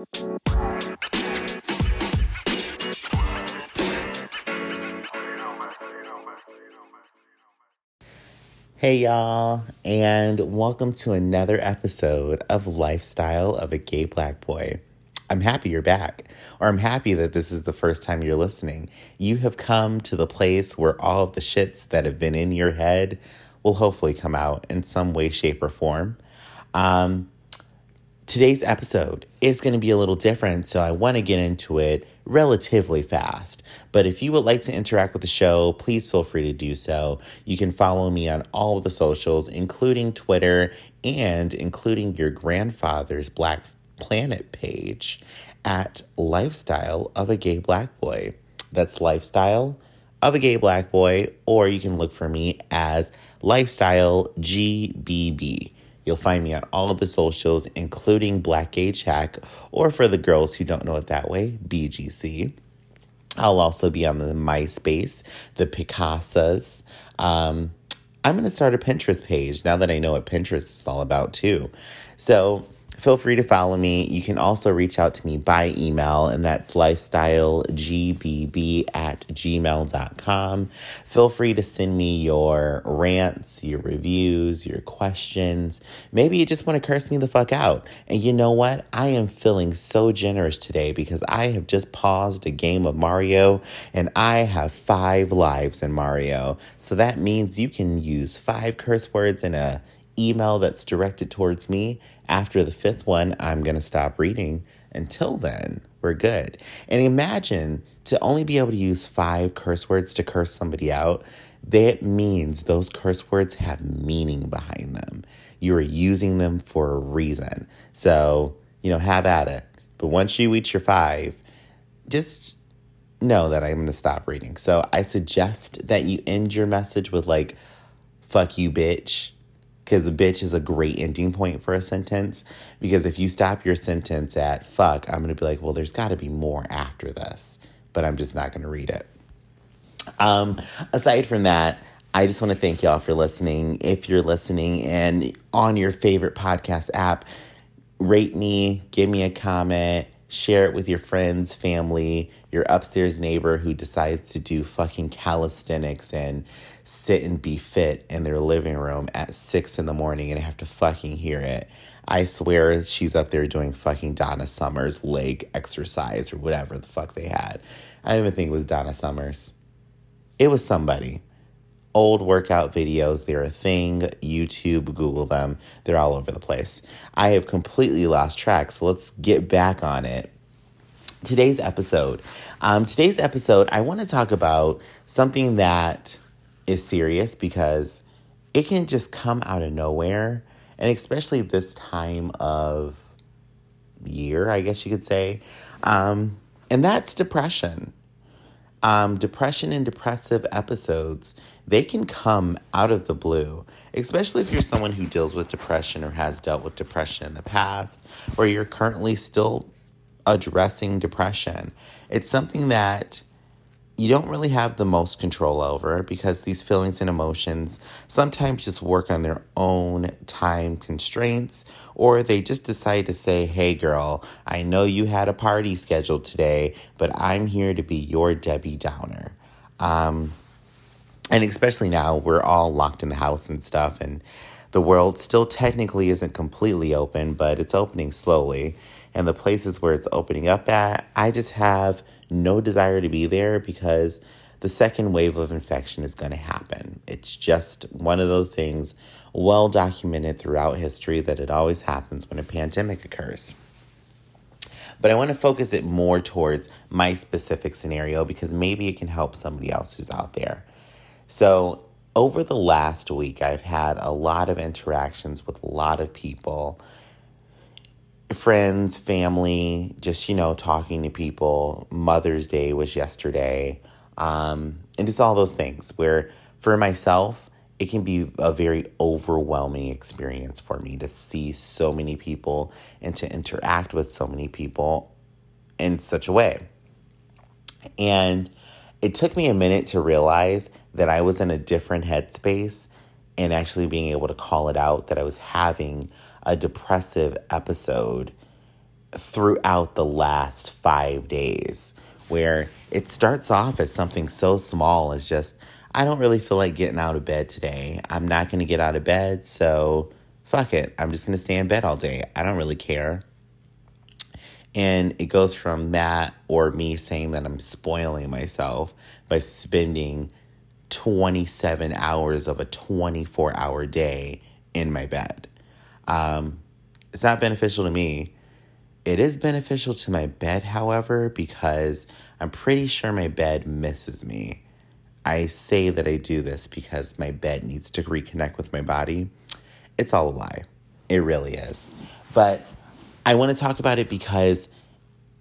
Hey, y'all, and welcome to another episode of Lifestyle of a Gay Black Boy. I'm happy you're back, or I'm happy that this is the first time you're listening. You have come to the place where all of the shits that have been in your head will hopefully come out in some way, shape, or form. Um, today's episode is going to be a little different, so I want to get into it relatively fast. But if you would like to interact with the show, please feel free to do so. You can follow me on all of the socials, including Twitter and including your grandfather's Black Planet page at Lifestyle of a Gay Black Boy. That's Lifestyle of a Gay Black Boy, or you can look for me as Lifestyle GBB. You'll find me on all of the socials, including Black Gay Chat, or for the girls who don't know it that way, BGC. I'll also be on the MySpace, the Picasas. Um, I'm going to start a Pinterest page now that I know what Pinterest is all about, too. So feel free to follow me. You can also reach out to me by email, and that's lifestylegbb at gmail.com. Feel free to send me your rants, your reviews, your questions. Maybe you just want to curse me the fuck out. And you know what? I am feeling so generous today because I have just paused a game of Mario and I have five lives in Mario. So that means you can use five curse words in a email that's directed towards me. After the fifth one, I'm going to stop reading. Until then, we're good. And imagine to only be able to use five curse words to curse somebody out, that means those curse words have meaning behind them. You are using them for a reason. So, you know, have at it. But once you reach your five, just know that I'm going to stop reading. So I suggest that you end your message with, like, fuck you, bitch because bitch is a great ending point for a sentence. Because if you stop your sentence at fuck, I'm going to be like, well, there's got to be more after this, but I'm just not going to read it. Um, aside from that, I just want to thank y'all for listening. If you're listening and on your favorite podcast app, rate me, give me a comment, share it with your friends, family, your upstairs neighbor who decides to do fucking calisthenics and sit and be fit in their living room at six in the morning and have to fucking hear it. I swear she's up there doing fucking Donna Summers leg exercise or whatever the fuck they had. I don't even think it was Donna Summers. It was somebody. Old workout videos, they're a thing. YouTube, Google them. They're all over the place. I have completely lost track, so let's get back on it. Today's episode. Um, today's episode, I want to talk about something that is serious because it can just come out of nowhere. And especially this time of year, I guess you could say. Um, and that's depression. Um, depression and depressive episodes, they can come out of the blue, especially if you're someone who deals with depression or has dealt with depression in the past, or you're currently still addressing depression. It's something that you don't really have the most control over because these feelings and emotions sometimes just work on their own time constraints, or they just decide to say, Hey, girl, I know you had a party scheduled today, but I'm here to be your Debbie Downer. Um, and especially now, we're all locked in the house and stuff, and the world still technically isn't completely open, but it's opening slowly. And the places where it's opening up at, I just have no desire to be there because the second wave of infection is going to happen. It's just one of those things well documented throughout history that it always happens when a pandemic occurs. But I want to focus it more towards my specific scenario because maybe it can help somebody else who's out there. So, over the last week, I've had a lot of interactions with a lot of people friends, family, just, you know, talking to people. Mother's Day was yesterday. Um, and just all those things where for myself, it can be a very overwhelming experience for me to see so many people and to interact with so many people in such a way. And it took me a minute to realize that I was in a different headspace and actually being able to call it out that I was having a depressive episode throughout the last five days, where it starts off as something so small as just, I don't really feel like getting out of bed today. I'm not going to get out of bed, so fuck it. I'm just going to stay in bed all day. I don't really care. And it goes from that or me saying that I'm spoiling myself by spending 27 hours of a 24 hour day in my bed. Um, it's not beneficial to me. It is beneficial to my bed, however, because I'm pretty sure my bed misses me. I say that I do this because my bed needs to reconnect with my body. It's all a lie. It really is. But I want to talk about it because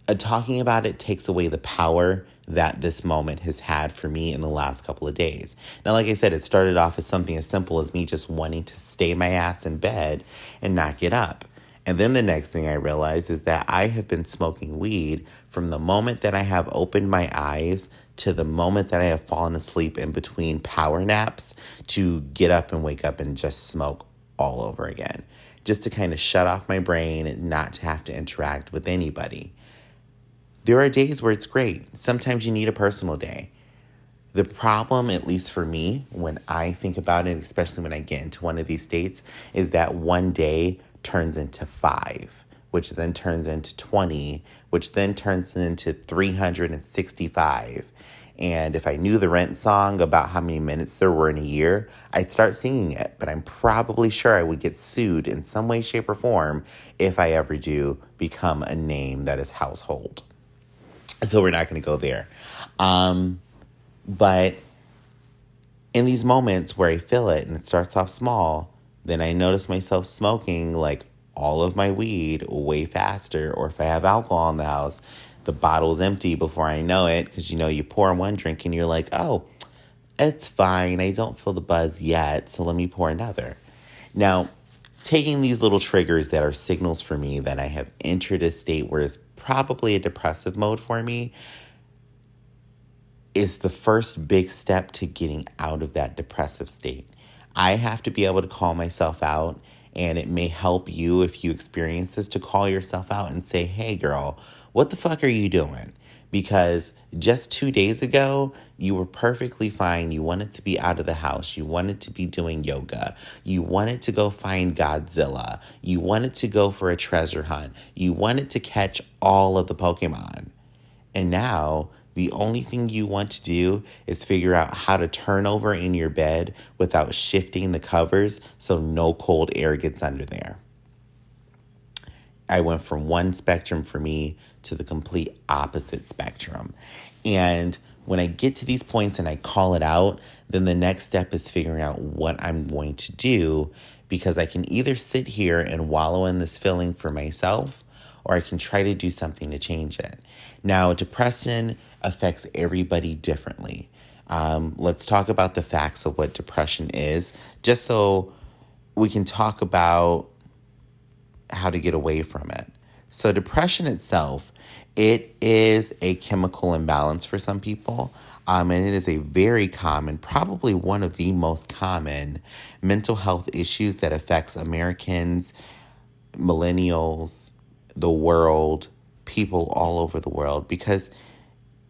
uh, talking about it takes away the power that this moment has had for me in the last couple of days. Now, like I said, it started off as something as simple as me just wanting to stay my ass in bed and not get up. And then the next thing I realized is that I have been smoking weed from the moment that I have opened my eyes to the moment that I have fallen asleep in between power naps to get up and wake up and just smoke all over again. Just to kind of shut off my brain, not to have to interact with anybody. There are days where it's great. Sometimes you need a personal day. The problem, at least for me, when I think about it, especially when I get into one of these states, is that one day turns into five, which then turns into 20, which then turns into 365. And if I knew the rent song about how many minutes there were in a year, I'd start singing it. But I'm probably sure I would get sued in some way, shape, or form if I ever do become a name that is household. So we're not going to go there. Um, but in these moments where I feel it and it starts off small, then I notice myself smoking like all of my weed way faster. Or if I have alcohol in the house, the bottle's empty before I know it because you know, you pour one drink and you're like, oh, it's fine. I don't feel the buzz yet. So let me pour another. Now, taking these little triggers that are signals for me that I have entered a state where it's probably a depressive mode for me is the first big step to getting out of that depressive state. I have to be able to call myself out, and it may help you if you experience this to call yourself out and say, hey, girl, what the fuck are you doing? Because just two days ago, you were perfectly fine. You wanted to be out of the house. You wanted to be doing yoga. You wanted to go find Godzilla. You wanted to go for a treasure hunt. You wanted to catch all of the Pokemon. And now the only thing you want to do is figure out how to turn over in your bed without shifting the covers so no cold air gets under there. I went from one spectrum for me to the complete opposite spectrum. And when I get to these points and I call it out, then the next step is figuring out what I'm going to do because I can either sit here and wallow in this feeling for myself or I can try to do something to change it. Now, depression affects everybody differently. Um, let's talk about the facts of what depression is, just so we can talk about how to get away from it. So, depression itself, it is a chemical imbalance for some people. Um, and it is a very common, probably one of the most common mental health issues that affects Americans, millennials, the world, people all over the world because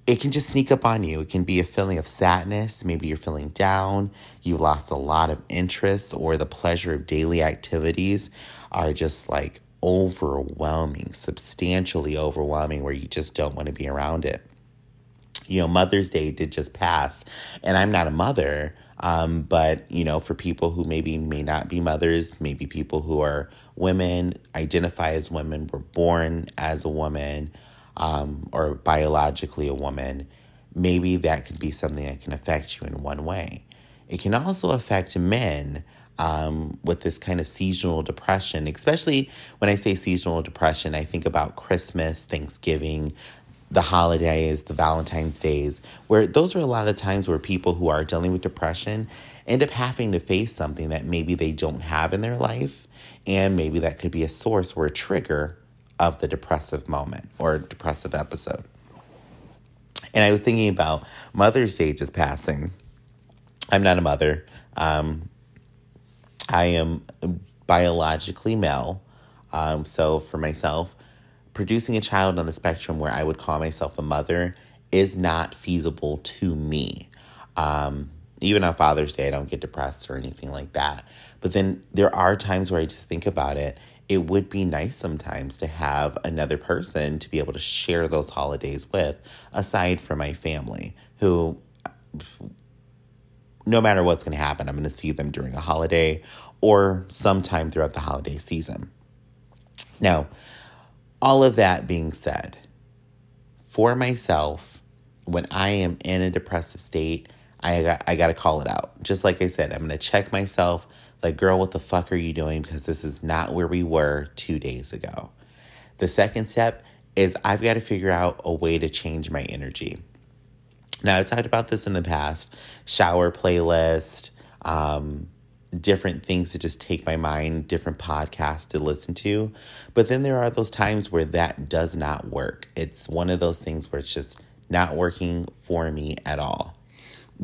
it can just sneak up on you. It can be a feeling of sadness. Maybe you're feeling down. You've lost a lot of interest, or the pleasure of daily activities are just like overwhelming, substantially overwhelming, where you just don't want to be around it. You know, Mother's Day did just pass, and I'm not a mother. Um, but you know, for people who maybe may not be mothers, maybe people who are women, identify as women, were born as a woman, um, or biologically a woman, maybe that could be something that can affect you in one way. It can also affect men um, with this kind of seasonal depression, especially when I say seasonal depression, I think about Christmas, Thanksgiving, the holidays, the Valentine's days, where those are a lot of times where people who are dealing with depression end up having to face something that maybe they don't have in their life. And maybe that could be a source or a trigger of the depressive moment or depressive episode. And I was thinking about Mother's Day just passing. I'm not a mother. Um, I am biologically male. Um, so for myself, producing a child on the spectrum where I would call myself a mother is not feasible to me. Um, even on Father's Day, I don't get depressed or anything like that. But then there are times where I just think about it. It would be nice sometimes to have another person to be able to share those holidays with, aside from my family, who, no matter what's going to happen, I'm going to see them during a holiday or sometime throughout the holiday season. Now, all of that being said, for myself, when I am in a depressive state, I got, I got to call it out. Just like I said, I'm going to check myself like, girl, what the fuck are you doing? Because this is not where we were two days ago. The second step is I've got to figure out a way to change my energy. Now, I've talked about this in the past shower playlist, um, different things to just take my mind, different podcasts to listen to. But then there are those times where that does not work. It's one of those things where it's just not working for me at all.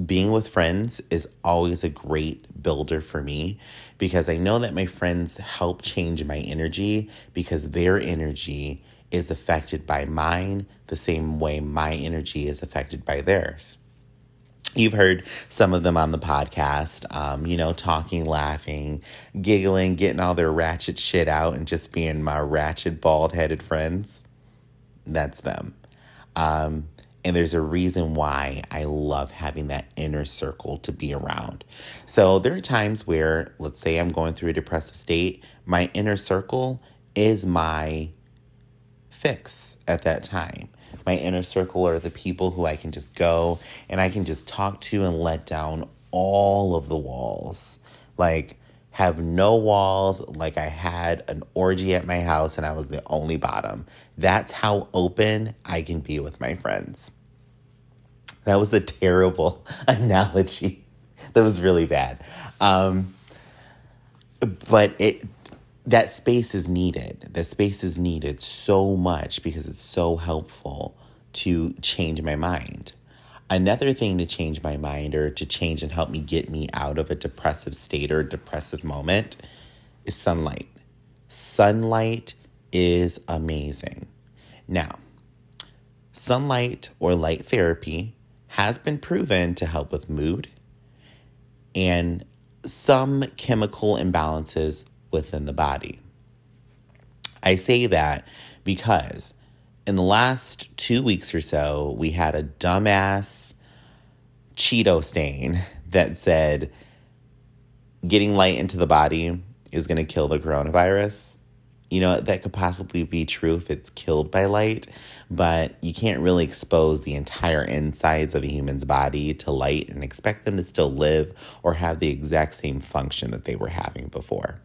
Being with friends is always a great builder for me because I know that my friends help change my energy because their energy is affected by mine the same way my energy is affected by theirs. You've heard some of them on the podcast, um, you know, talking, laughing, giggling, getting all their ratchet shit out, and just being my ratchet, bald headed friends. That's them. Um, and there's a reason why I love having that inner circle to be around. So there are times where, let's say I'm going through a depressive state, my inner circle is my fix at that time my inner circle are the people who I can just go and I can just talk to and let down all of the walls. Like, have no walls, like I had an orgy at my house and I was the only bottom. That's how open I can be with my friends. That was a terrible analogy. That was really bad. Um, but it that space is needed. That space is needed so much because it's so helpful to change my mind. Another thing to change my mind or to change and help me get me out of a depressive state or depressive moment is sunlight. Sunlight is amazing. Now, sunlight or light therapy has been proven to help with mood and some chemical imbalances within the body. I say that because in the last two weeks or so, we had a dumbass Cheeto stain that said getting light into the body is going to kill the coronavirus. You know, that could possibly be true if it's killed by light, but you can't really expose the entire insides of a human's body to light and expect them to still live or have the exact same function that they were having before.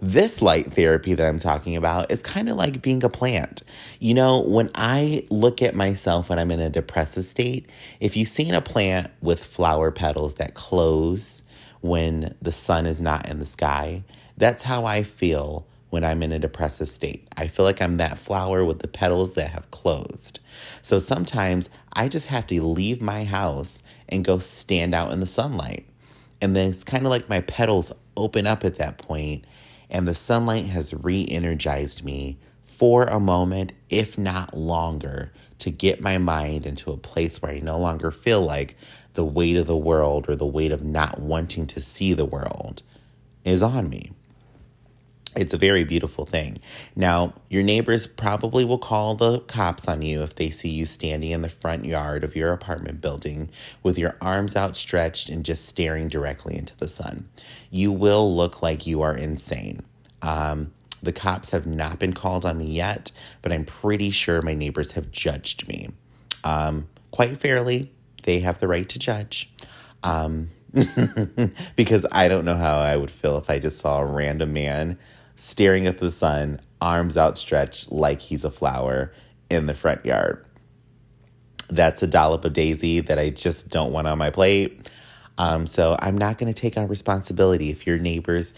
This light therapy that I'm talking about is kind of like being a plant. You know, when I look at myself when I'm in a depressive state, if you've seen a plant with flower petals that close when the sun is not in the sky, that's how I feel when I'm in a depressive state. I feel like I'm that flower with the petals that have closed. So sometimes I just have to leave my house and go stand out in the sunlight. And then it's kind of like my petals open up at that point and the sunlight has re energized me for a moment, if not longer, to get my mind into a place where I no longer feel like the weight of the world or the weight of not wanting to see the world is on me. It's a very beautiful thing. Now, your neighbors probably will call the cops on you if they see you standing in the front yard of your apartment building with your arms outstretched and just staring directly into the sun. You will look like you are insane. Um, the cops have not been called on me yet, but I'm pretty sure my neighbors have judged me. Um, quite fairly, they have the right to judge. Um, because I don't know how I would feel if I just saw a random man staring up the sun, arms outstretched like he's a flower in the front yard. That's a dollop of daisy that I just don't want on my plate. Um, so I'm not going to take on responsibility if your neighbors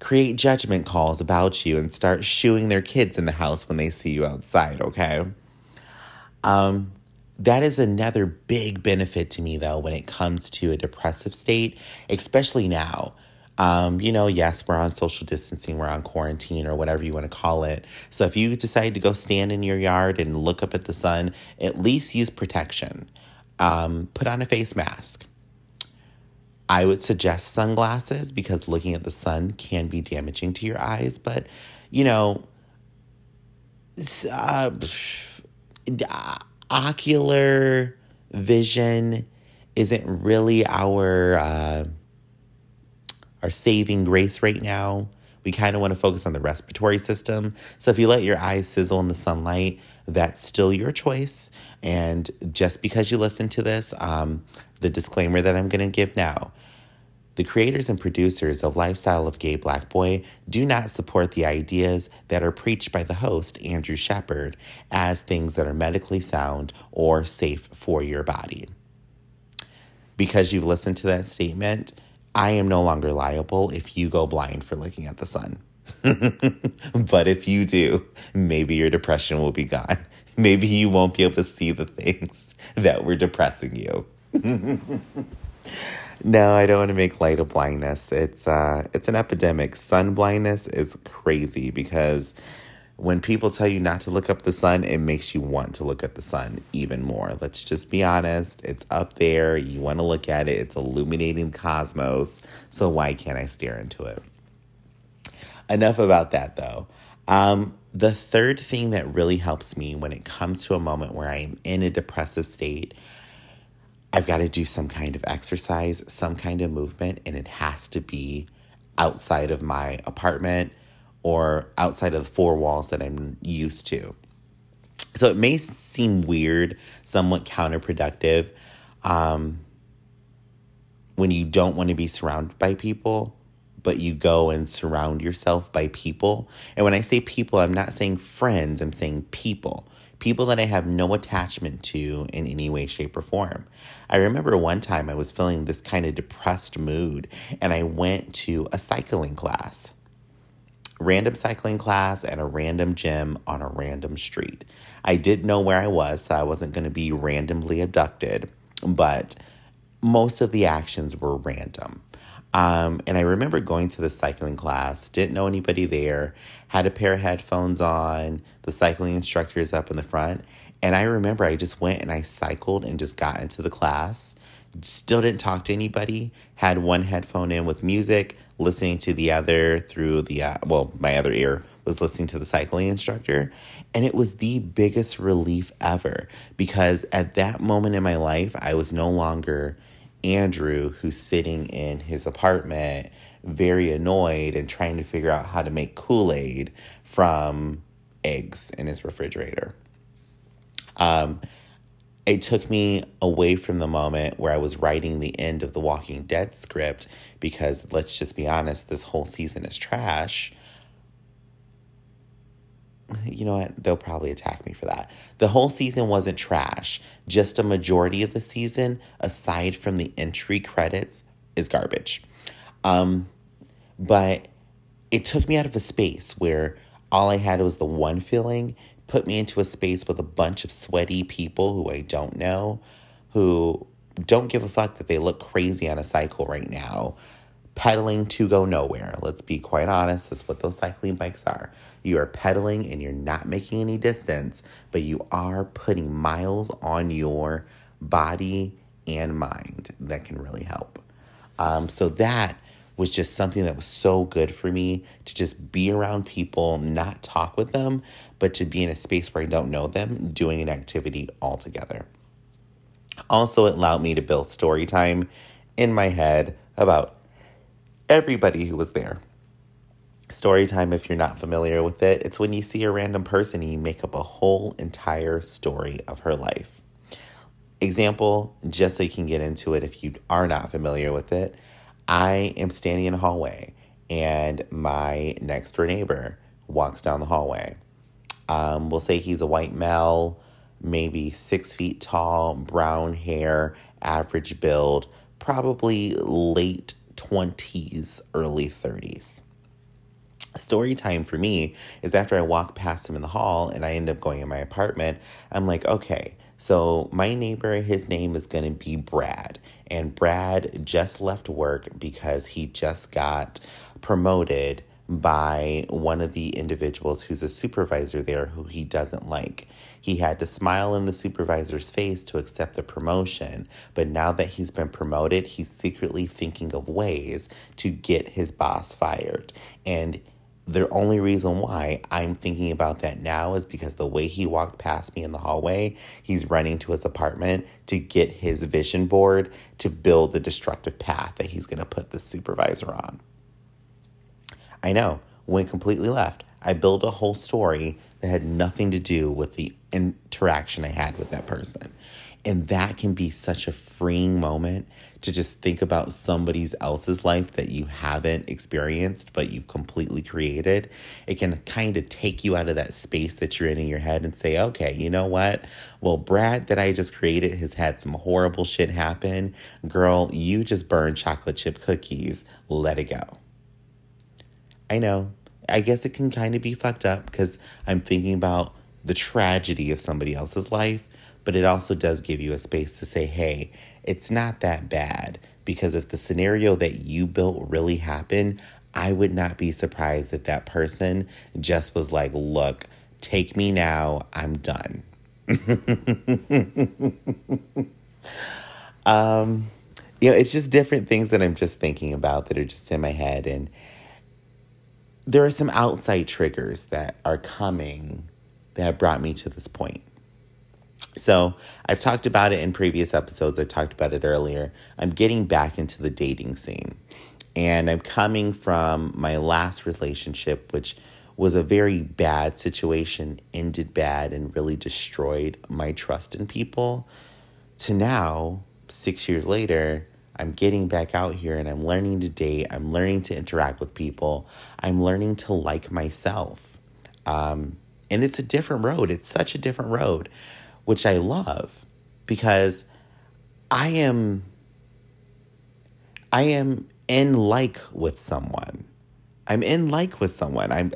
create judgment calls about you and start shooing their kids in the house when they see you outside, okay? Um, that is another big benefit to me, though, when it comes to a depressive state, especially now. Um, you know, yes, we're on social distancing, we're on quarantine or whatever you want to call it. So if you decide to go stand in your yard and look up at the sun, at least use protection. Um, put on a face mask. I would suggest sunglasses because looking at the sun can be damaging to your eyes, but you know, uh, ocular vision isn't really our uh, our saving grace right now. We kind of want to focus on the respiratory system. So if you let your eyes sizzle in the sunlight, that's still your choice. And just because you listen to this, um, the disclaimer that I'm going to give now. The creators and producers of Lifestyle of Gay Black Boy do not support the ideas that are preached by the host, Andrew Shepard, as things that are medically sound or safe for your body. Because you've listened to that statement, I am no longer liable if you go blind for looking at the sun. but if you do, maybe your depression will be gone. Maybe you won't be able to see the things that were depressing you. no, I don't want to make light of blindness. It's uh it's an epidemic. Sun blindness is crazy because when people tell you not to look up the sun, it makes you want to look at the sun even more. Let's just be honest. It's up there. You want to look at it. It's illuminating cosmos. So why can't I stare into it? Enough about that though. Um, the third thing that really helps me when it comes to a moment where I'm in a depressive state, I've got to do some kind of exercise, some kind of movement, and it has to be outside of my apartment or outside of the four walls that I'm used to. So it may seem weird, somewhat counterproductive, um, when you don't want to be surrounded by people, but you go and surround yourself by people. And when I say people, I'm not saying friends, I'm saying people. People that I have no attachment to in any way, shape, or form. I remember one time I was feeling this kind of depressed mood, and I went to a cycling class random cycling class at a random gym on a random street. I did know where I was, so I wasn't going to be randomly abducted, but most of the actions were random. Um, and I remember going to the cycling class, didn't know anybody there, had a pair of headphones on, the cycling instructor is up in the front. And I remember I just went and I cycled and just got into the class. Still didn't talk to anybody, had one headphone in with music, listening to the other through the, uh, well, my other ear was listening to the cycling instructor. And it was the biggest relief ever because at that moment in my life, I was no longer Andrew who's sitting in his apartment, very annoyed and trying to figure out how to make Kool Aid from eggs in his refrigerator. Um, it took me away from the moment where I was writing the end of the Walking Dead script because let's just be honest, this whole season is trash. You know what? They'll probably attack me for that. The whole season wasn't trash. Just a majority of the season, aside from the entry credits, is garbage. Um, but it took me out of a space where all I had was the one feeling put me into a space with a bunch of sweaty people who I don't know, who don't give a fuck that they look crazy on a cycle right now, pedaling to go nowhere. Let's be quite honest, that's what those cycling bikes are. You are pedaling and you're not making any distance, but you are putting miles on your body and mind that can really help. Um, so that was just something that was so good for me to just be around people, not talk with them, but to be in a space where I don't know them, doing an activity all together. Also, it allowed me to build story time in my head about everybody who was there. Story time, if you're not familiar with it, it's when you see a random person and you make up a whole entire story of her life. Example, just so you can get into it if you are not familiar with it, I am standing in a hallway and my next door neighbor walks down the hallway. Um, we'll say he's a white male, maybe six feet tall, brown hair, average build, probably late 20s, early 30s. story time for me is after I walk past him in the hall and I end up going in my apartment, I'm like, okay, so my neighbor, his name is going to be Brad. And Brad just left work because he just got promoted by one of the individuals who's a supervisor there who he doesn't like. He had to smile in the supervisor's face to accept the promotion, but now that he's been promoted, he's secretly thinking of ways to get his boss fired. And the only reason why I'm thinking about that now is because the way he walked past me in the hallway, he's running to his apartment to get his vision board to build the destructive path that he's going to put the supervisor on. I know, went completely left. I built a whole story that had nothing to do with the interaction I had with that person. And that can be such a freeing moment to just think about somebody else's life that you haven't experienced, but you've completely created. It can kind of take you out of that space that you're in in your head and say, okay, you know what? Well, Brad that I just created has had some horrible shit happen. Girl, you just burned chocolate chip cookies. Let it go. I know. I guess it can kind of be fucked up because I'm thinking about the tragedy of somebody else's life, but it also does give you a space to say, hey, it's not that bad. Because if the scenario that you built really happened, I would not be surprised if that person just was like, look, take me now, I'm done. um, you know, it's just different things that I'm just thinking about that are just in my head. And there are some outside triggers that are coming that have brought me to this point. So, I've talked about it in previous episodes. I talked about it earlier. I'm getting back into the dating scene. And I'm coming from my last relationship, which was a very bad situation, ended bad, and really destroyed my trust in people, to now, six years later, I'm getting back out here and I'm learning to date. I'm learning to interact with people. I'm learning to like myself. Um, and it's a different road. It's such a different road, which I love because I am I am in like with someone. I'm in like with someone. I'm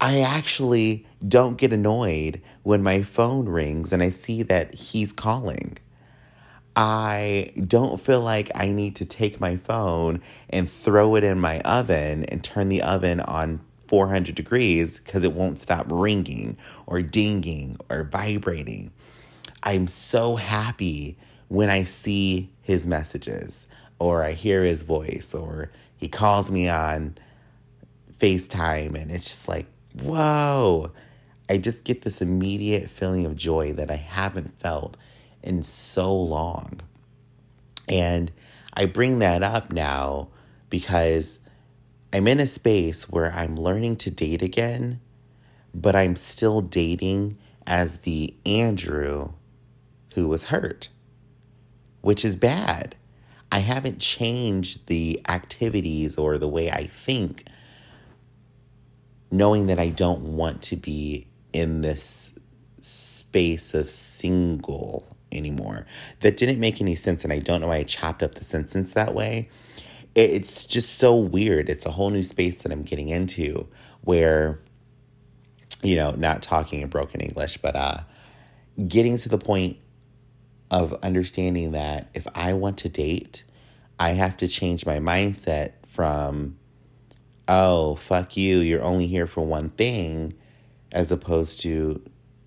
I actually don't get annoyed when my phone rings and I see that he's calling. I don't feel like I need to take my phone and throw it in my oven and turn the oven on 400 degrees because it won't stop ringing or dinging or vibrating. I'm so happy when I see his messages or I hear his voice or he calls me on FaceTime and it's just like, whoa. I just get this immediate feeling of joy that I haven't felt in so long. And I bring that up now because I'm in a space where I'm learning to date again, but I'm still dating as the Andrew who was hurt, which is bad. I haven't changed the activities or the way I think, knowing that I don't want to be in this space of single anymore. That didn't make any sense, and I don't know why I chopped up the sentence that way. It's just so weird. It's a whole new space that I'm getting into where, you know, not talking in broken English, but uh, getting to the point of understanding that if I want to date, I have to change my mindset from, oh, fuck you, you're only here for one thing, as opposed to,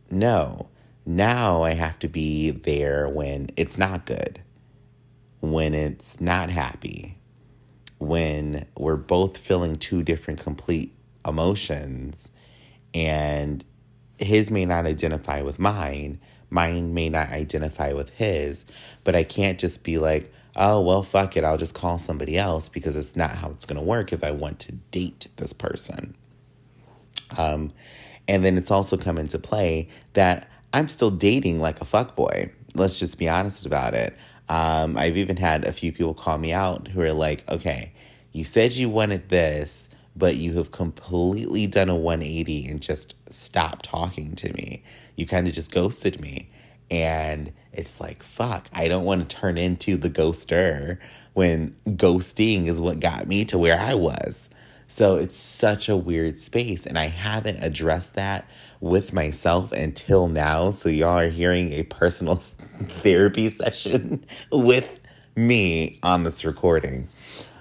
no, now I have to be there when it's not good, when it's not happy, when we're both feeling two different complete emotions and his may not identify with mine, mine may not identify with his, but I can't just be like, oh, well, fuck it, I'll just call somebody else because it's not how it's going to work if I want to date this person. Um, and then it's also come into play that I'm still dating like a fuck boy. Let's just be honest about it. Um, I've even had a few people call me out who are like, okay, you said you wanted this, but you have completely done a 180 and just stopped talking to me. You kind of just ghosted me. And it's like, fuck, I don't want to turn into the ghoster when ghosting is what got me to where I was. So it's such a weird space. And I haven't addressed that with myself until now. So y'all are hearing a personal therapy session with me on this recording.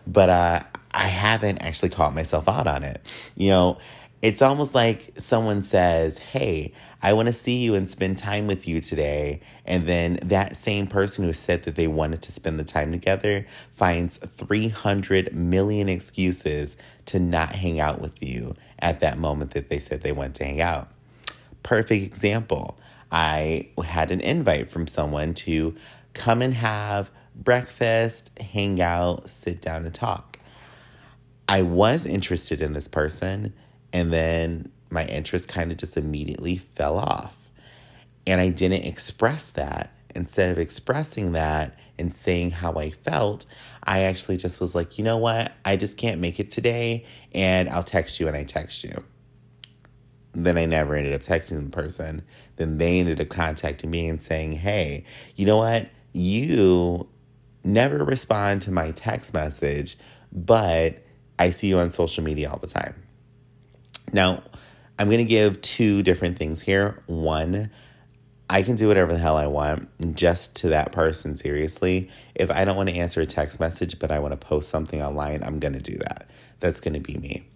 But uh, I haven't actually caught myself out on it. You know, it's almost like someone says, Hey, I want to see you and spend time with you today. And then that same person who said that they wanted to spend the time together finds 300 million excuses to not hang out with you at that moment that they said they wanted to hang out. Perfect example. I had an invite from someone to come and have breakfast, hang out, sit down and talk. I was interested in this person and then my interest kind of just immediately fell off. And I didn't express that. Instead of expressing that and saying how I felt, I actually just was like, you know what? I just can't make it today. And I'll text you and I text you. Then I never ended up texting the person. Then they ended up contacting me and saying, hey, you know what? You never respond to my text message, but I see you on social media all the time. Now, I'm going to give two different things here. One, I can do whatever the hell I want just to that person, seriously. If I don't want to answer a text message, but I want to post something online, I'm going to do that. That's going to be me.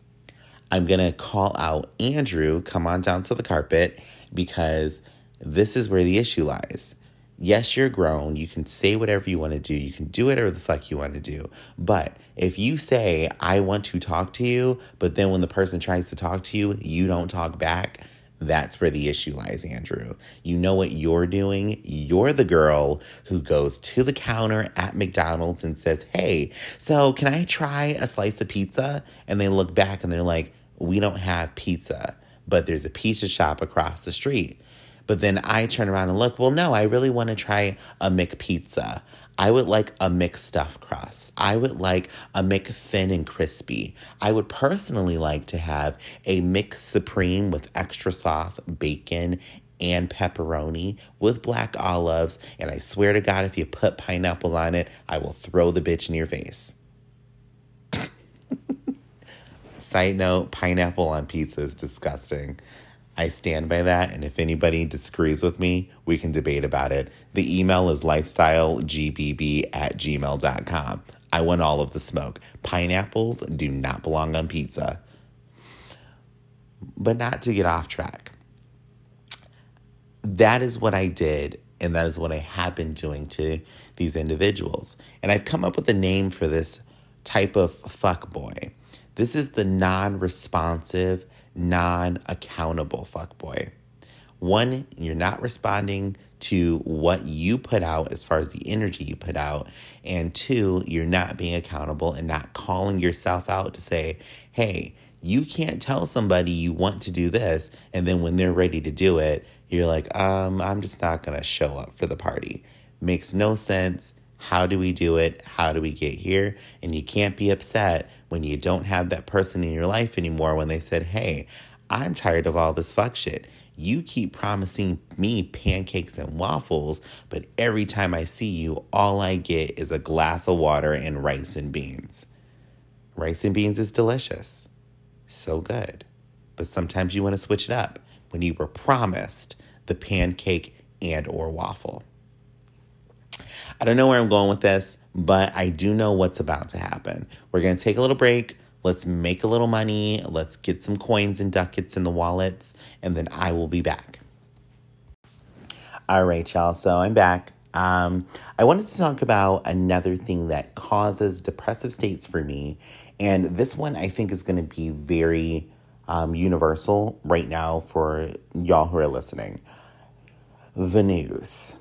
I'm going to call out Andrew, come on down to the carpet, because this is where the issue lies yes, you're grown. You can say whatever you want to do. You can do whatever the fuck you want to do. But if you say, I want to talk to you, but then when the person tries to talk to you, you don't talk back, that's where the issue lies, Andrew. You know what you're doing? You're the girl who goes to the counter at McDonald's and says, Hey, so can I try a slice of pizza? And they look back and they're like, We don't have pizza, but there's a pizza shop across the street. But then I turn around and look, well, no, I really want to try a McPizza. I would like a McStuffed crust. I would like a McThin and crispy. I would personally like to have a McSupreme with extra sauce, bacon, and pepperoni with black olives. And I swear to God, if you put pineapples on it, I will throw the bitch in your face. Side note pineapple on pizza is disgusting. I stand by that. And if anybody disagrees with me, we can debate about it. The email is lifestylegbb at gmail.com. I want all of the smoke. Pineapples do not belong on pizza. But not to get off track. That is what I did, and that is what I have been doing to these individuals. And I've come up with a name for this type of fuck boy. This is the non responsive non accountable fuckboy. One, you're not responding to what you put out as far as the energy you put out. And two, you're not being accountable and not calling yourself out to say, hey, you can't tell somebody you want to do this. And then when they're ready to do it, you're like, um, I'm just not going to show up for the party. Makes no sense. How do we do it? How do we get here? And you can't be upset when you don't have that person in your life anymore when they said, Hey, I'm tired of all this fuck shit. You keep promising me pancakes and waffles, but every time I see you, all I get is a glass of water and rice and beans. Rice and beans is delicious. So good. But sometimes you want to switch it up when you were promised the pancake and or waffle. I don't know where I'm going with this, but I do know what's about to happen. We're going to take a little break. Let's make a little money. Let's get some coins and ducats in the wallets, and then I will be back. All right, y'all. So I'm back. Um, I wanted to talk about another thing that causes depressive states for me. And this one I think is going to be very um, universal right now for y'all who are listening the news.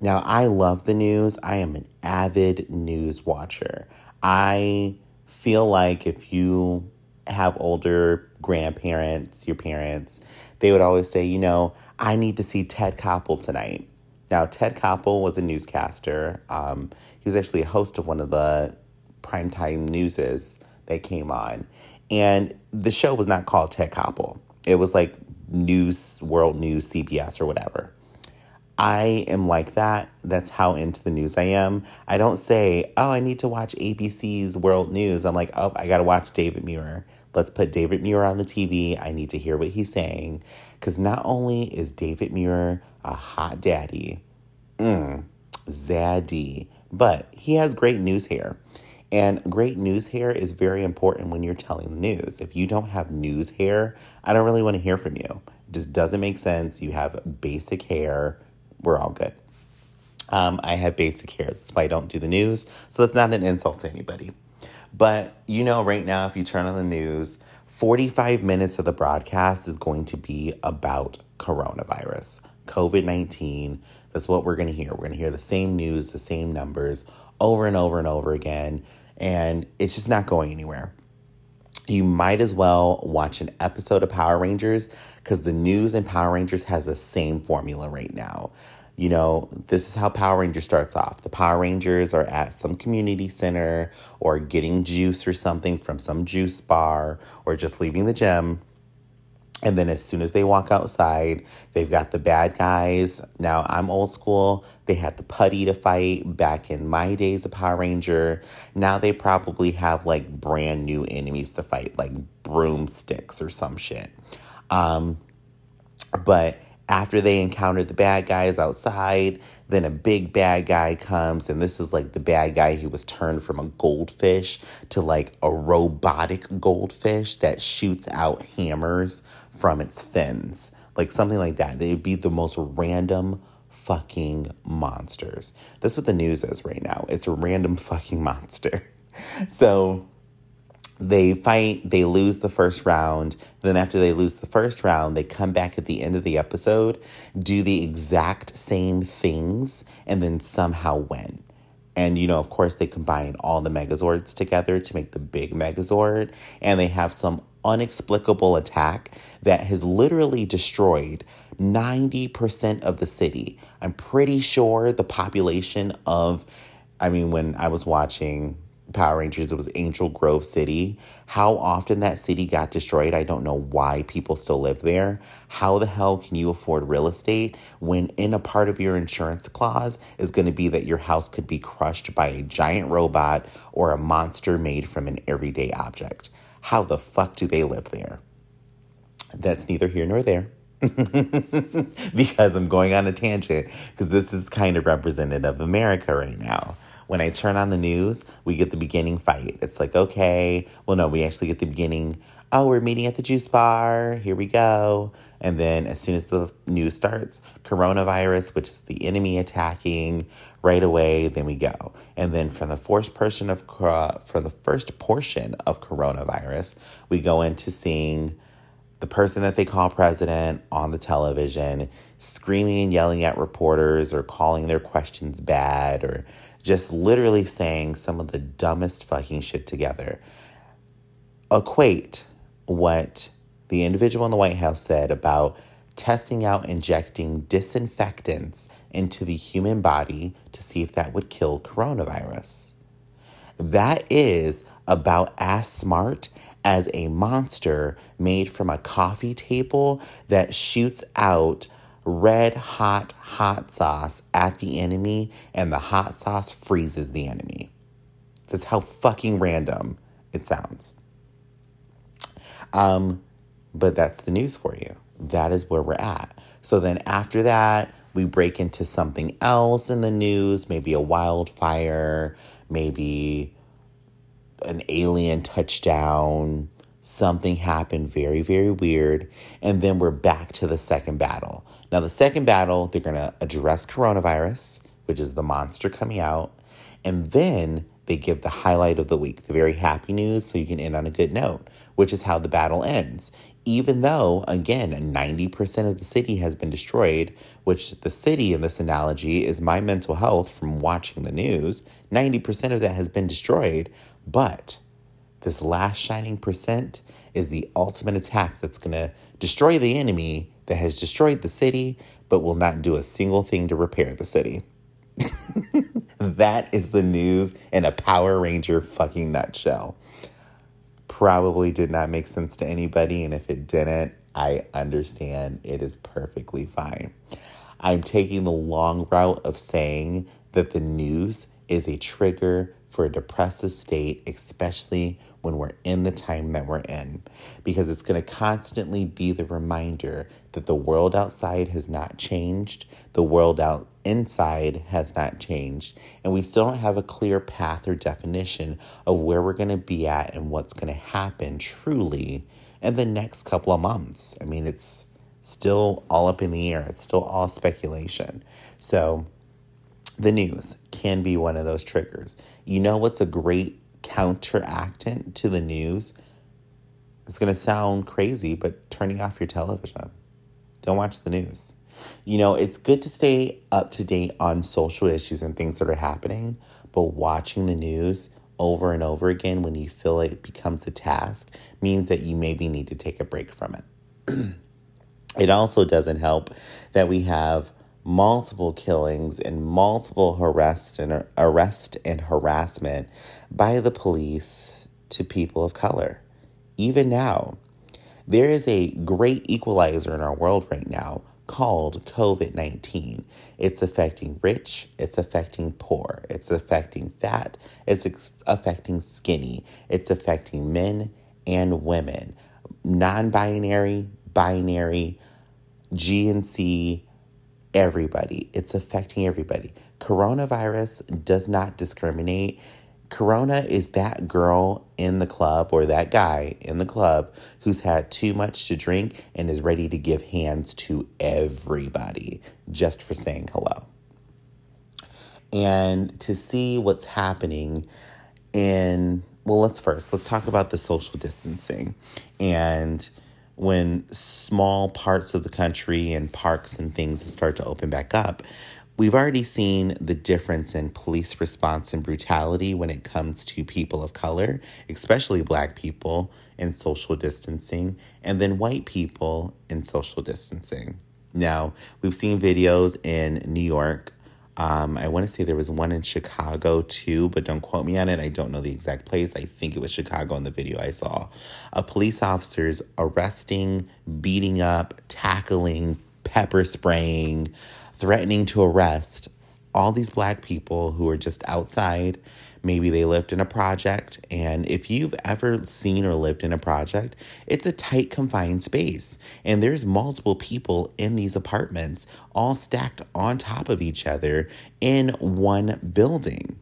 Now, I love the news. I am an avid news watcher. I feel like if you have older grandparents, your parents, they would always say, you know, I need to see Ted Koppel tonight. Now, Ted Koppel was a newscaster. Um, he was actually a host of one of the primetime newses that came on. And the show was not called Ted Koppel. It was like News, World News, CBS, or whatever. I am like that. That's how into the news I am. I don't say, oh, I need to watch ABC's World News. I'm like, oh, I got to watch David Muir. Let's put David Muir on the TV. I need to hear what he's saying. Because not only is David Muir a hot daddy, mm, zaddy, but he has great news hair. And great news hair is very important when you're telling the news. If you don't have news hair, I don't really want to hear from you. It just doesn't make sense. You have basic hair. We're all good. Um, I have basic hair. That's why I don't do the news. So that's not an insult to anybody. But you know, right now, if you turn on the news, 45 minutes of the broadcast is going to be about coronavirus, COVID 19. That's what we're going to hear. We're going to hear the same news, the same numbers over and over and over again and it's just not going anywhere. You might as well watch an episode of Power Rangers because the news in Power Rangers has the same formula right now. You know, this is how Power Rangers starts off. The Power Rangers are at some community center or getting juice or something from some juice bar or just leaving the gym and then as soon as they walk outside, they've got the bad guys. Now I'm old school. They had the putty to fight back in my days of Power Ranger. Now they probably have like brand new enemies to fight, like broomsticks or some shit. Um, but after they encountered the bad guys outside, then a big bad guy comes, and this is like the bad guy who was turned from a goldfish to like a robotic goldfish that shoots out hammers from its fins. Like something like that. They'd be the most random fucking monsters. That's what the news is right now. It's a random fucking monster. So they fight, they lose the first round. Then, after they lose the first round, they come back at the end of the episode, do the exact same things, and then somehow win. And, you know, of course, they combine all the Megazords together to make the big Megazord. And they have some unexplicable attack that has literally destroyed 90% of the city. I'm pretty sure the population of, I mean, when I was watching Power Rangers, it was Angel Grove City. How often that city got destroyed, I don't know why people still live there. How the hell can you afford real estate when in a part of your insurance clause is going to be that your house could be crushed by a giant robot or a monster made from an everyday object? How the fuck do they live there? That's neither here nor there. because I'm going on a tangent because this is kind of representative of America right now when I turn on the news, we get the beginning fight. It's like, okay, well, no, we actually get the beginning. Oh, we're meeting at the juice bar. Here we go. And then as soon as the news starts, coronavirus, which is the enemy attacking right away, then we go. And then from the first portion of for the first portion of coronavirus, we go into seeing the person that they call president on the television screaming and yelling at reporters or calling their questions bad or just literally saying some of the dumbest fucking shit together. Equate what the individual in the White House said about testing out injecting disinfectants into the human body to see if that would kill coronavirus. That is about as smart as a monster made from a coffee table that shoots out red hot hot sauce at the enemy and the hot sauce freezes the enemy. That's how fucking random it sounds. Um, but that's the news for you. That is where we're at. So then after that, we break into something else in the news, maybe a wildfire, maybe an alien touchdown, something happened very, very weird. And then we're back to the second battle. Now, the second battle, they're going to address coronavirus, which is the monster coming out. And then they give the highlight of the week, the very happy news, so you can end on a good note, which is how the battle ends. Even though, again, 90% of the city has been destroyed, which the city in this analogy is my mental health from watching the news, 90% of that has been destroyed. But this last shining percent is the ultimate attack that's going to destroy the enemy that has destroyed the city, but will not do a single thing to repair the city. that is the news in a Power Ranger fucking nutshell. Probably did not make sense to anybody, and if it didn't, I understand. It is perfectly fine. I'm taking the long route of saying that the news is a trigger for a depressive state, especially when we're in the time that we're in because it's going to constantly be the reminder that the world outside has not changed, the world out inside has not changed, and we still don't have a clear path or definition of where we're going to be at and what's going to happen truly in the next couple of months. I mean, it's still all up in the air. It's still all speculation. So, the news can be one of those triggers. You know what's a great counteractant to the news? It's going to sound crazy, but turning off your television. Don't watch the news. You know, it's good to stay up to date on social issues and things that are happening, but watching the news over and over again when you feel it becomes a task means that you maybe need to take a break from it. it also doesn't help that we have multiple killings and multiple arrest and arrest and harassment by the police to people of color. Even now, there is a great equalizer in our world right now called COVID 19. It's affecting rich, it's affecting poor, it's affecting fat, it's ex- affecting skinny, it's affecting men and women, non binary, binary, GNC, everybody. It's affecting everybody. Coronavirus does not discriminate. Corona is that girl in the club or that guy in the club who's had too much to drink and is ready to give hands to everybody just for saying hello. And to see what's happening in, well, let's first, let's talk about the social distancing and when small parts of the country and parks and things start to open back up, we've already seen the difference in police response and brutality when it comes to people of color, especially black people in social distancing, and then white people in social distancing. Now, we've seen videos in New York um, I want to say there was one in Chicago too, but don't quote me on it. I don't know the exact place. I think it was Chicago in the video I saw. A police officers arresting, beating up, tackling, pepper spraying, threatening to arrest all these black people who are just outside Maybe they lived in a project. And if you've ever seen or lived in a project, it's a tight, confined space. And there's multiple people in these apartments, all stacked on top of each other in one building.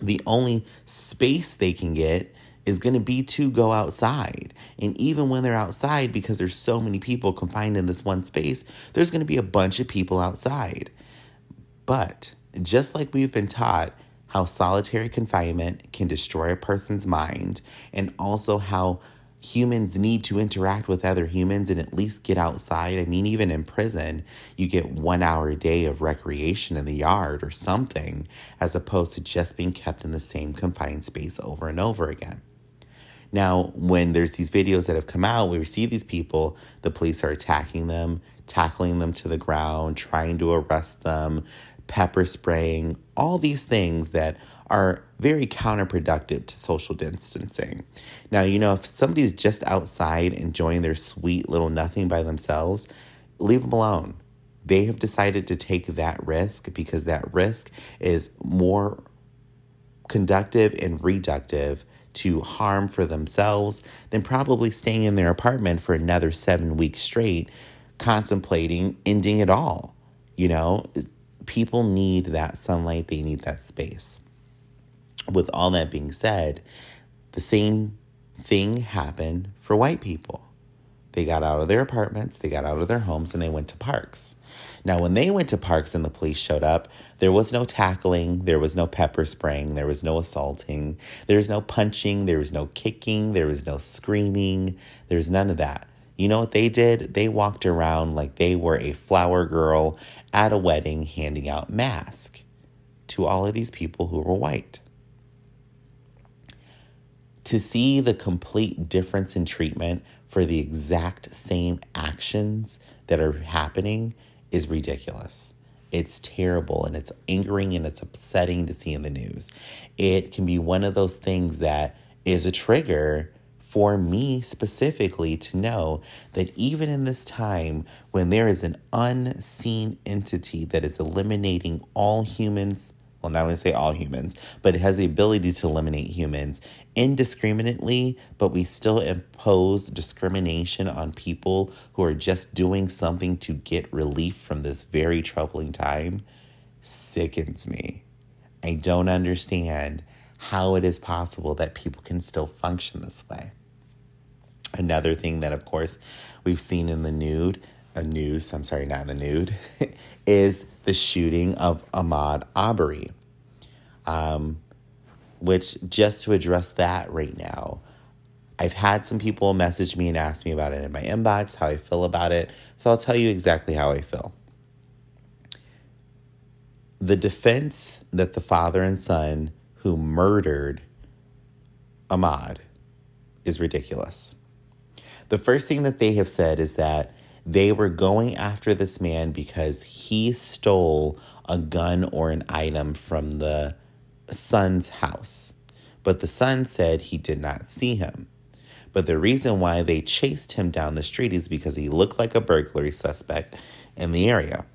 The only space they can get is going to be to go outside. And even when they're outside, because there's so many people confined in this one space, there's going to be a bunch of people outside. But just like we've been taught, how solitary confinement can destroy a person's mind, and also how humans need to interact with other humans and at least get outside. I mean, even in prison, you get one hour a day of recreation in the yard or something, as opposed to just being kept in the same confined space over and over again. Now, when there's these videos that have come out, we see these people, the police are attacking them, tackling them to the ground, trying to arrest them, pepper spraying, all these things that are very counterproductive to social distancing. Now, you know, if somebody's just outside enjoying their sweet little nothing by themselves, leave them alone. They have decided to take that risk because that risk is more conductive and reductive to harm for themselves than probably staying in their apartment for another seven weeks straight, contemplating ending it all. You know, people need that sunlight, they need that space. With all that being said, the same thing happened for white people. They got out of their apartments, they got out of their homes, and they went to parks. Now, when they went to parks and the police showed up, there was no tackling, there was no pepper spraying, there was no assaulting, there was no punching, there was no kicking, there was no screaming, there was none of that. You know what they did? They walked around like they were a flower girl at a wedding handing out masks to all of these people who were white. To see the complete difference in treatment for the exact same actions that are happening is ridiculous. It's terrible and it's angering and it's upsetting to see in the news. It can be one of those things that is a trigger for me specifically to know that even in this time when there is an unseen entity that is eliminating all humans well, not going to say all humans, but it has the ability to eliminate humans indiscriminately, but we still impose discrimination on people who are just doing something to get relief from this very troubling time, sickens me. I don't understand how it is possible that people can still function this way. Another thing that, of course, we've seen in the nude, a news, I'm sorry, not in the nude, is the shooting of Ahmaud Arbery. Um, which, just to address that right now, I've had some people message me and ask me about it in my inbox, how I feel about it. So I'll tell you exactly how I feel. The defense that the father and son who murdered Ahmaud is ridiculous. The first thing that they have said is that they were going after this man because he stole a gun or an item from the son's house. But the son said he did not see him. But the reason why they chased him down the street is because he looked like a burglary suspect in the area.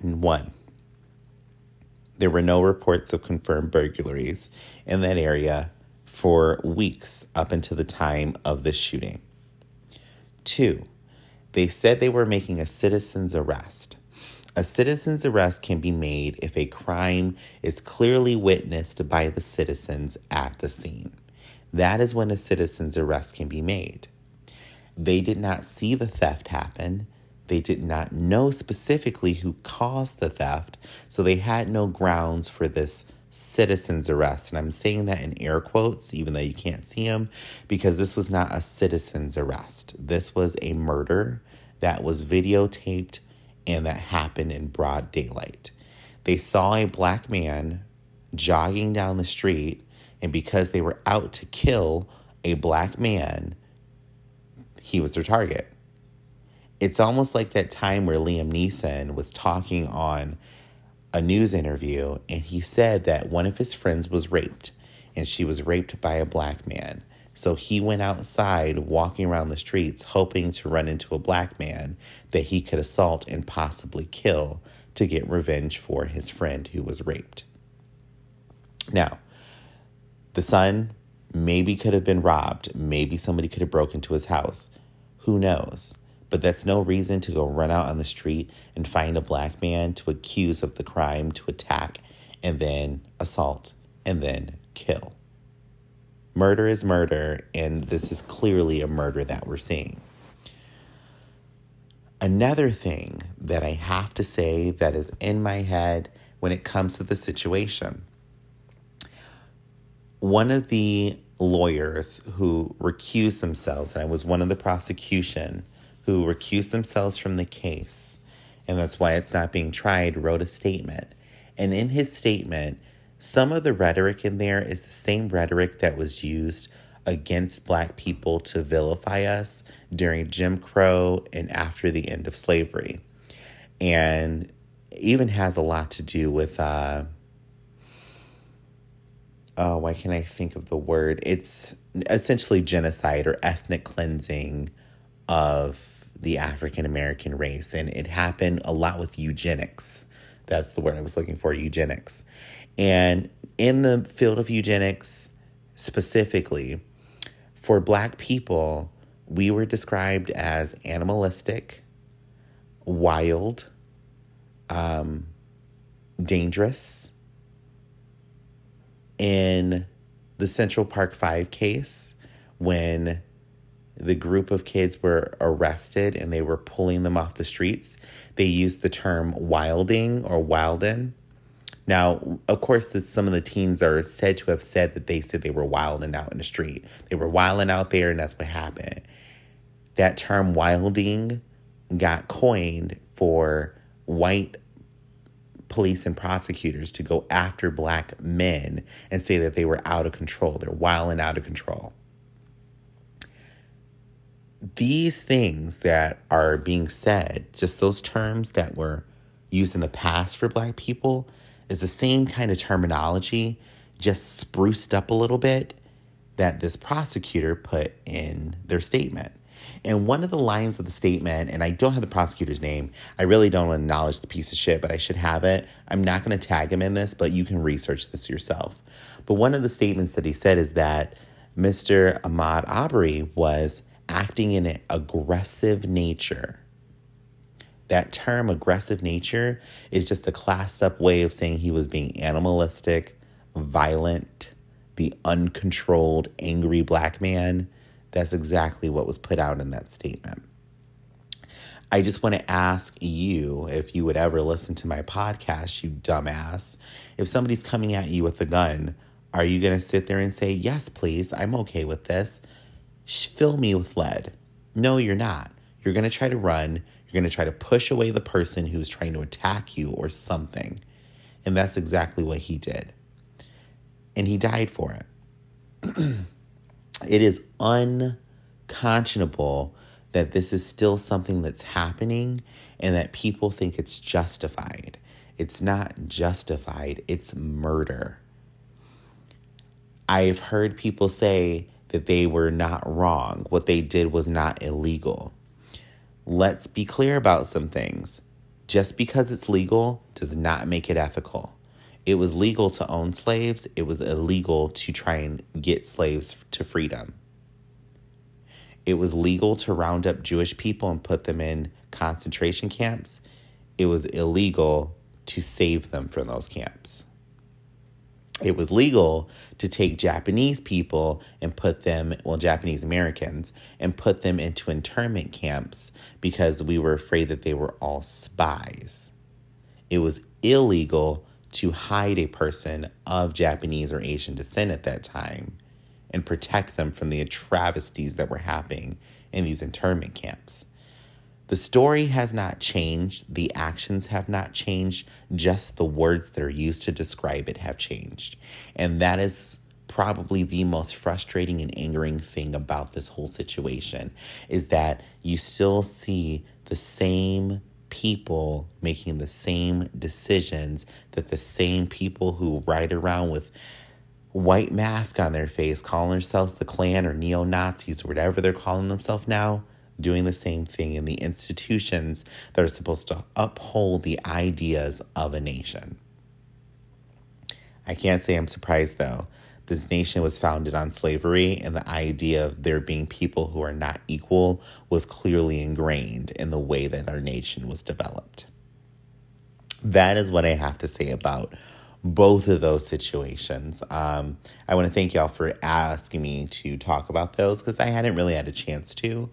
One, there were no reports of confirmed burglaries in that area for weeks up until the time of the shooting. Two, they said they were making a citizen's arrest. A citizen's arrest can be made if a crime is clearly witnessed by the citizens at the scene. That is when a citizen's arrest can be made. They did not see the theft happen. They did not know specifically who caused the theft, so they had no grounds for this citizen's arrest. And I'm saying that in air quotes, even though you can't see them, because this was not a citizen's arrest. This was a murder that was videotaped and that happened in broad daylight. They saw a black man jogging down the street, and because they were out to kill a black man, he was their target. It's almost like that time where Liam Neeson was talking on a news interview and he said that one of his friends was raped and she was raped by a black man. So he went outside walking around the streets hoping to run into a black man that he could assault and possibly kill to get revenge for his friend who was raped. Now, the son maybe could have been robbed. Maybe somebody could have broken into his house. Who knows? But that's no reason to go run out on the street and find a black man to accuse of the crime, to attack, and then assault, and then kill. Murder is murder, and this is clearly a murder that we're seeing. Another thing that I have to say that is in my head when it comes to the situation one of the lawyers who recused themselves, and I was one of the prosecution who recused themselves from the case, and that's why it's not being tried, wrote a statement. And in his statement, some of the rhetoric in there is the same rhetoric that was used against Black people to vilify us during Jim Crow and after the end of slavery. And even has a lot to do with, uh, oh, why can't I think of the word? It's essentially genocide or ethnic cleansing of the African American race. And it happened a lot with eugenics. That's the word I was looking for eugenics. And in the field of eugenics specifically, for Black people, we were described as animalistic, wild, um, dangerous. In the Central Park Five case, when the group of kids were arrested and they were pulling them off the streets, they used the term wilding or wilden now, of course, the, some of the teens are said to have said that they said they were wilding out in the street. They were wilding out there, and that's what happened. That term wilding got coined for white police and prosecutors to go after black men and say that they were out of control. They're wilding out of control. These things that are being said, just those terms that were used in the past for black people, is the same kind of terminology, just spruced up a little bit, that this prosecutor put in their statement. And one of the lines of the statement, and I don't have the prosecutor's name, I really don't acknowledge the piece of shit, but I should have it. I'm not going to tag him in this, but you can research this yourself. But one of the statements that he said is that Mr. Ahmaud Arbery was acting in an aggressive nature. That term, aggressive nature, is just a classed up way of saying he was being animalistic, violent, the uncontrolled, angry black man that's exactly what was put out in that statement. I just want to ask you if you would ever listen to my podcast, you dumbass. If somebody's coming at you with a gun, are you going to sit there and say, Yes, please, I'm okay with this? Fill me with lead. No, you're not. You're going to try to run. You're going to try to push away the person who's trying to attack you or something. And that's exactly what he did. And he died for it. it is unconscionable that this is still something that's happening and that people think it's justified. It's not justified, it's murder. I've heard people say that they were not wrong. What they did was not illegal. Let's be clear about some things. Just because it's legal does not make it ethical. It was legal to own slaves, it was illegal to try and get slaves to freedom. It was legal to round up Jewish people and put them in concentration camps. It was illegal to save them from those camps. It was legal to take Japanese people and put them, well, Japanese Americans, and put them into internment camps because we were afraid that they were all spies. It was illegal to hide a person of Japanese or Asian descent at that time and protect them from the travesties that were happening in these internment camps. The story has not changed, the actions have not changed, just the words that are used to describe it have changed. And that is probably the most frustrating and angering thing about this whole situation is that you still see the same people making the same decisions that the same people who ride around with white mask on their face calling themselves the Klan or neo Nazis or whatever they're calling themselves now doing the same thing in the institutions that are supposed to uphold the ideas of a nation. I can't say I'm surprised though this nation was founded on slavery, and the idea of there being people who are not equal was clearly ingrained in the way that our nation was developed. That is what I have to say about both of those situations. Um, I want to thank y'all for asking me to talk about those because I hadn't really had a chance to.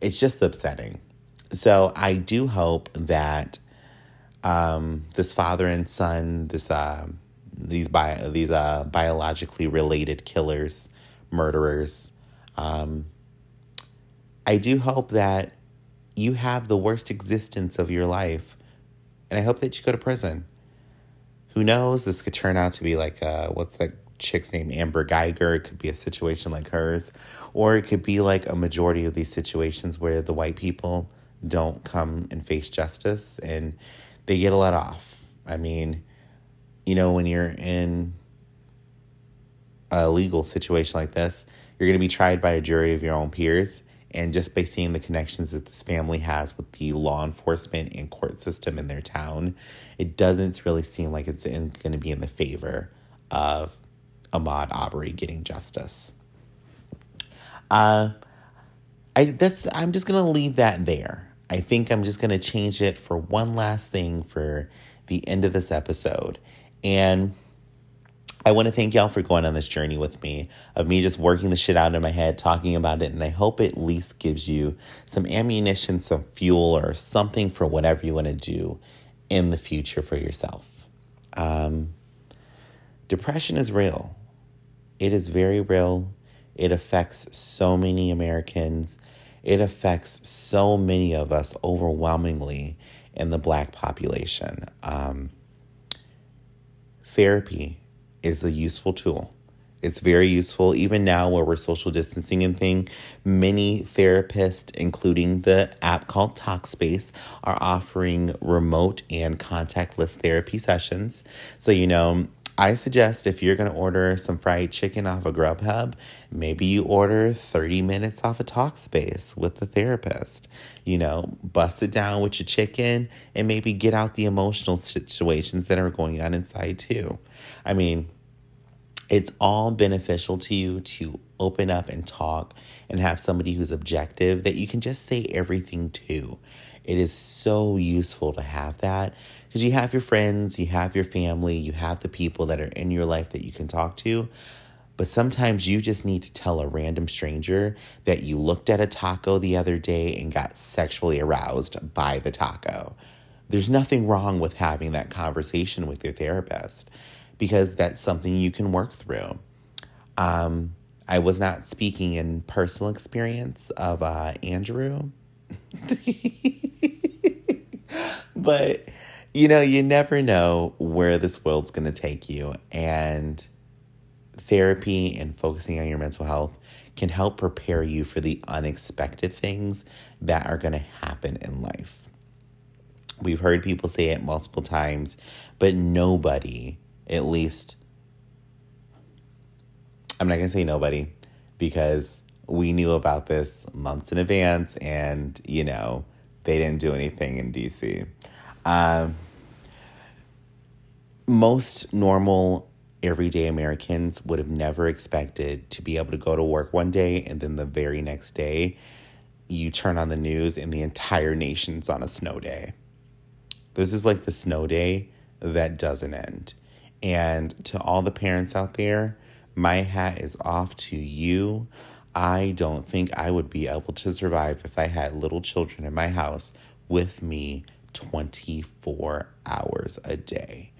It's just upsetting. So I do hope that um, this father and son, this. Uh, these bi- these uh, biologically related killers, murderers. Um, I do hope that you have the worst existence of your life, and I hope that you go to prison. Who knows? This could turn out to be like uh, what's that chick's name? Amber Guyger. It could be a situation like hers, or it could be like a majority of these situations where the white people don't come and face justice and they get a let off. I mean, you know, when you're in a legal situation like this, you're going to be tried by a jury of your own peers. And just by seeing the connections that this family has with the law enforcement and court system in their town, it doesn't really seem like it's going to be in the favor of Ahmaud Arbery getting justice. Uh, I that's I'm just gonna leave that there. I think I'm just gonna change it for one last thing for the end of this episode, and I want to thank y'all for going on this journey with me of me just working the shit out in my head, talking about it. And I hope it at least gives you some ammunition, some fuel, or something for whatever you want to do in the future for yourself. Um, depression is real, it is very real. It affects so many Americans. It affects so many of us overwhelmingly in the black population. Um, therapy is a useful tool. It's very useful even now where we're social distancing and thing. Many therapists, including the app called Talkspace, are offering remote and contactless therapy sessions. So, you know, I suggest if you're going to order some fried chicken off of Grubhub, maybe you order 30 minutes off a of Talkspace with the therapist. You know, bust it down with your chicken and maybe get out the emotional situations that are going on inside too. I mean, it's all beneficial to you to open up and talk and have somebody who's objective that you can just say everything to. It is so useful to have that because you have your friends, you have your family, you have the people that are in your life that you can talk to. But sometimes you just need to tell a random stranger that you looked at a taco the other day and got sexually aroused by the taco. There's nothing wrong with having that conversation with your therapist because that's something you can work through. Um, I was not speaking in personal experience of uh, Andrew, but you know, you never know where this world's going to take you. And therapy and focusing on your mental health can help prepare you for the unexpected things that are going to happen in life. We've heard people say it multiple times, but nobody at least I'm not going to say nobody because we knew about this months in advance and, you know, they didn't do anything in DC. Um, most normal, everyday Americans would have never expected to be able to go to work one day and then the very next day you turn on the news and the entire nation's on a snow day. This is like the snow day that doesn't end. And to all the parents out there, my hat is off to you. I don't think I would be able to survive if I had little children in my house with me 24 hours a day.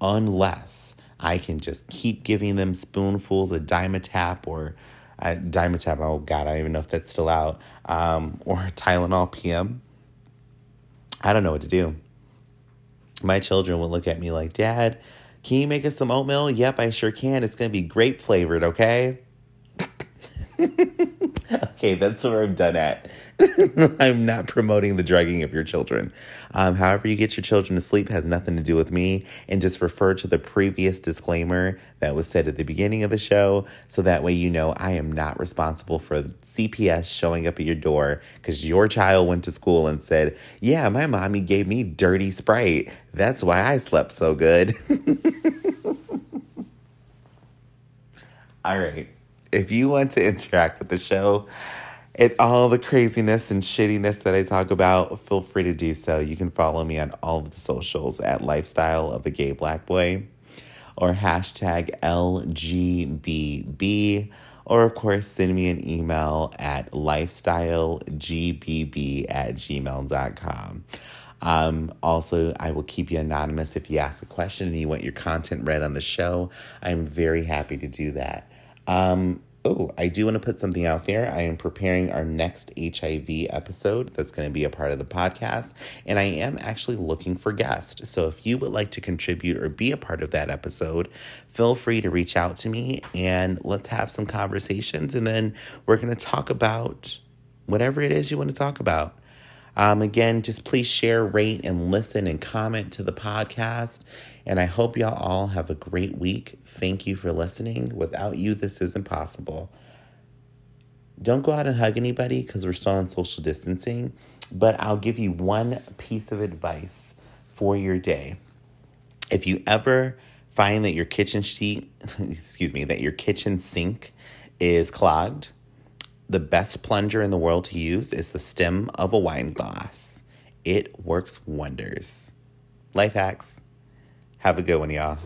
Unless I can just keep giving them spoonfuls of Dimetapp or uh, oh God, I don't even know if that's still out, um, or Tylenol PM. I don't know what to do. My children will look at me like, Dad, can you make us some oatmeal? Yep, I sure can. It's going to be grape flavored, okay? okay, that's where I'm done at. I'm not promoting the drugging of your children. Um, however, you get your children to sleep has nothing to do with me. And just refer to the previous disclaimer that was said at the beginning of the show. So that way you know I am not responsible for CPS showing up at your door because your child went to school and said, Yeah, my mommy gave me dirty Sprite. That's why I slept so good. All right if you want to interact with the show and all the craziness and shittiness that I talk about, feel free to do so. You can follow me on all of the socials at Lifestyle of a Gay Black Boy or hashtag LGBB. Or, of course, send me an email at lifestylegbb at gmail.com. Um, also, I will keep you anonymous if you ask a question and you want your content read on the show. I'm very happy to do that. Um, oh, I do want to put something out there. I am preparing our next HIV episode that's going to be a part of the podcast, and I am actually looking for guests. So if you would like to contribute or be a part of that episode, feel free to reach out to me and let's have some conversations. And then we're going to talk about whatever it is you want to talk about. Um, again, just please share, rate, and listen and comment to the podcast. And I hope y'all all have a great week. Thank you for listening. Without you, this isn't possible. Don't go out and hug anybody because we're still on social distancing. But I'll give you one piece of advice for your day. If you ever find that your kitchen sheet, excuse me, that your kitchen sink is clogged, the best plunger in the world to use is the stem of a wine glass. It works wonders. Life hacks. Have a good one, y'all.